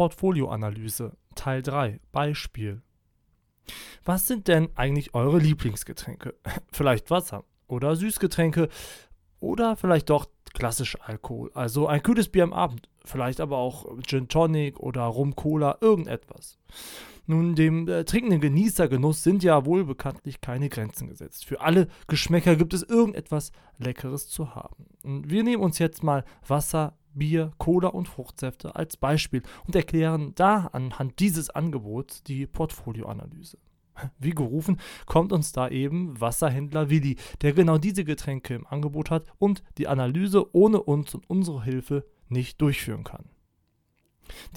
Portfolioanalyse Teil 3 Beispiel. Was sind denn eigentlich eure Lieblingsgetränke? Vielleicht Wasser oder Süßgetränke oder vielleicht doch klassisch Alkohol, also ein kühles Bier am Abend, vielleicht aber auch Gin Tonic oder Rum Cola, irgendetwas. Nun, dem äh, trinkenden Genießergenuss sind ja wohl bekanntlich keine Grenzen gesetzt. Für alle Geschmäcker gibt es irgendetwas Leckeres zu haben. Und wir nehmen uns jetzt mal Wasser, Bier, Cola und Fruchtsäfte als Beispiel und erklären da anhand dieses Angebots die Portfolioanalyse. Wie gerufen, kommt uns da eben Wasserhändler Willi, der genau diese Getränke im Angebot hat und die Analyse ohne uns und unsere Hilfe nicht durchführen kann.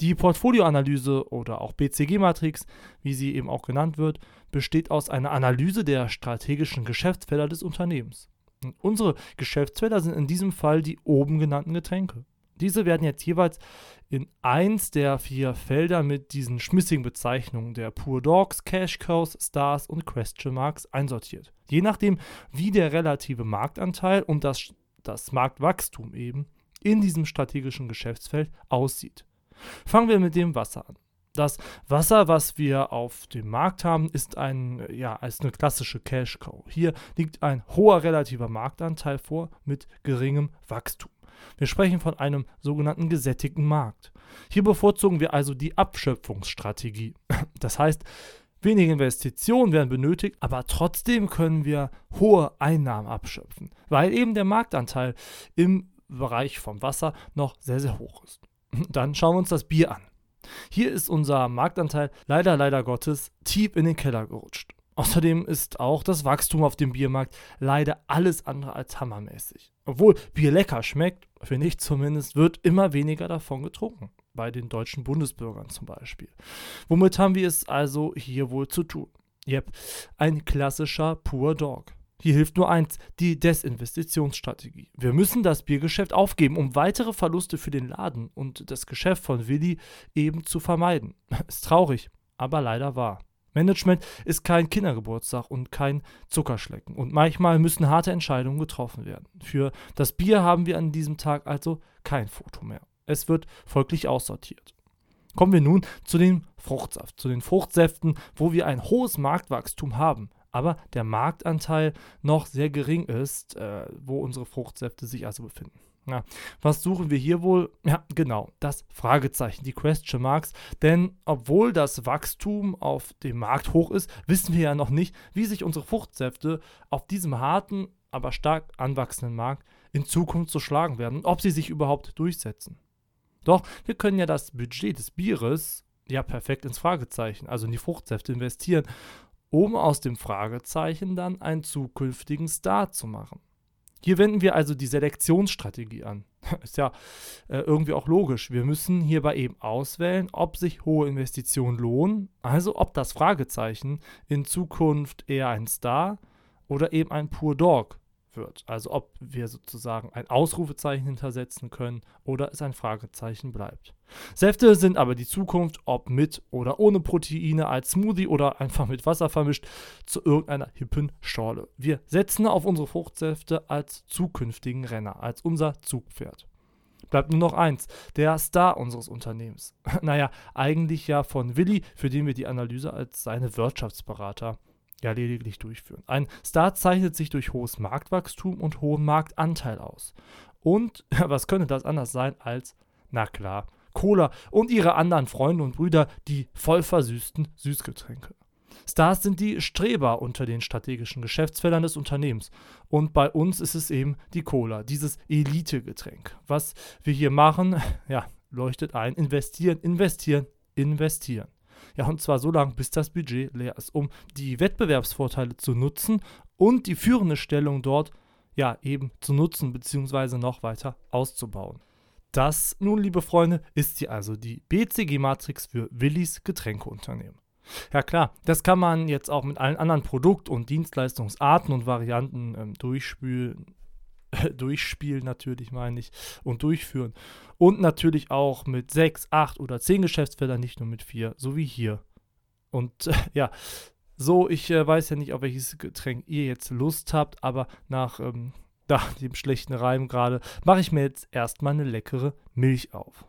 Die Portfolioanalyse oder auch BCG-Matrix, wie sie eben auch genannt wird, besteht aus einer Analyse der strategischen Geschäftsfelder des Unternehmens. Und unsere Geschäftsfelder sind in diesem Fall die oben genannten Getränke. Diese werden jetzt jeweils in eins der vier Felder mit diesen schmissigen Bezeichnungen der Pure Dogs, Cash Cows, Stars und Question Marks einsortiert. Je nachdem, wie der relative Marktanteil und das, das Marktwachstum eben in diesem strategischen Geschäftsfeld aussieht. Fangen wir mit dem Wasser an. Das Wasser, was wir auf dem Markt haben, ist ein, ja, als eine klassische Cash Cow. Hier liegt ein hoher relativer Marktanteil vor mit geringem Wachstum. Wir sprechen von einem sogenannten gesättigten Markt. Hier bevorzugen wir also die Abschöpfungsstrategie. Das heißt, wenige Investitionen werden benötigt, aber trotzdem können wir hohe Einnahmen abschöpfen, weil eben der Marktanteil im Bereich vom Wasser noch sehr, sehr hoch ist. Dann schauen wir uns das Bier an. Hier ist unser Marktanteil leider, leider Gottes tief in den Keller gerutscht. Außerdem ist auch das Wachstum auf dem Biermarkt leider alles andere als hammermäßig. Obwohl Bier lecker schmeckt, finde ich zumindest, wird immer weniger davon getrunken. Bei den deutschen Bundesbürgern zum Beispiel. Womit haben wir es also hier wohl zu tun? Yep, ein klassischer Pur Dog. Hier hilft nur eins, die Desinvestitionsstrategie. Wir müssen das Biergeschäft aufgeben, um weitere Verluste für den Laden und das Geschäft von Willi eben zu vermeiden. Ist traurig, aber leider wahr. Management ist kein Kindergeburtstag und kein Zuckerschlecken. Und manchmal müssen harte Entscheidungen getroffen werden. Für das Bier haben wir an diesem Tag also kein Foto mehr. Es wird folglich aussortiert. Kommen wir nun zu dem Fruchtsaft, zu den Fruchtsäften, wo wir ein hohes Marktwachstum haben aber der Marktanteil noch sehr gering ist, äh, wo unsere Fruchtsäfte sich also befinden. Ja, was suchen wir hier wohl? Ja, genau, das Fragezeichen, die Question Marks. Denn obwohl das Wachstum auf dem Markt hoch ist, wissen wir ja noch nicht, wie sich unsere Fruchtsäfte auf diesem harten, aber stark anwachsenden Markt in Zukunft so schlagen werden ob sie sich überhaupt durchsetzen. Doch wir können ja das Budget des Bieres ja perfekt ins Fragezeichen, also in die Fruchtsäfte investieren um aus dem Fragezeichen dann einen zukünftigen Star zu machen. Hier wenden wir also die Selektionsstrategie an. Ist ja äh, irgendwie auch logisch. Wir müssen hierbei eben auswählen, ob sich hohe Investitionen lohnen, also ob das Fragezeichen in Zukunft eher ein Star oder eben ein Pur Dog wird. Also ob wir sozusagen ein Ausrufezeichen hintersetzen können oder es ein Fragezeichen bleibt. Säfte sind aber die Zukunft, ob mit oder ohne Proteine, als Smoothie oder einfach mit Wasser vermischt, zu irgendeiner hippen Schorle. Wir setzen auf unsere Fruchtsäfte als zukünftigen Renner, als unser Zugpferd. Bleibt nur noch eins, der Star unseres Unternehmens. naja, eigentlich ja von Willi, für den wir die Analyse als seine Wirtschaftsberater ja lediglich durchführen. Ein Star zeichnet sich durch hohes Marktwachstum und hohen Marktanteil aus. Und was könnte das anders sein als, na klar, Cola und ihre anderen Freunde und Brüder, die voll versüßten Süßgetränke. Stars sind die Streber unter den strategischen Geschäftsfeldern des Unternehmens. Und bei uns ist es eben die Cola, dieses Elite-Getränk. Was wir hier machen, ja, leuchtet ein, investieren, investieren, investieren. Ja, und zwar so lange, bis das Budget leer ist, um die Wettbewerbsvorteile zu nutzen und die führende Stellung dort ja eben zu nutzen bzw. noch weiter auszubauen. Das nun, liebe Freunde, ist hier also die BCG-Matrix für Willis Getränkeunternehmen. Ja klar, das kann man jetzt auch mit allen anderen Produkt- und Dienstleistungsarten und Varianten ähm, durchspülen, durchspielen natürlich, meine ich, und durchführen. Und natürlich auch mit sechs, acht oder zehn Geschäftsfeldern, nicht nur mit vier, so wie hier. Und äh, ja, so, ich äh, weiß ja nicht, auf welches Getränk ihr jetzt Lust habt, aber nach ähm, da, dem schlechten Reim gerade, mache ich mir jetzt erstmal eine leckere Milch auf.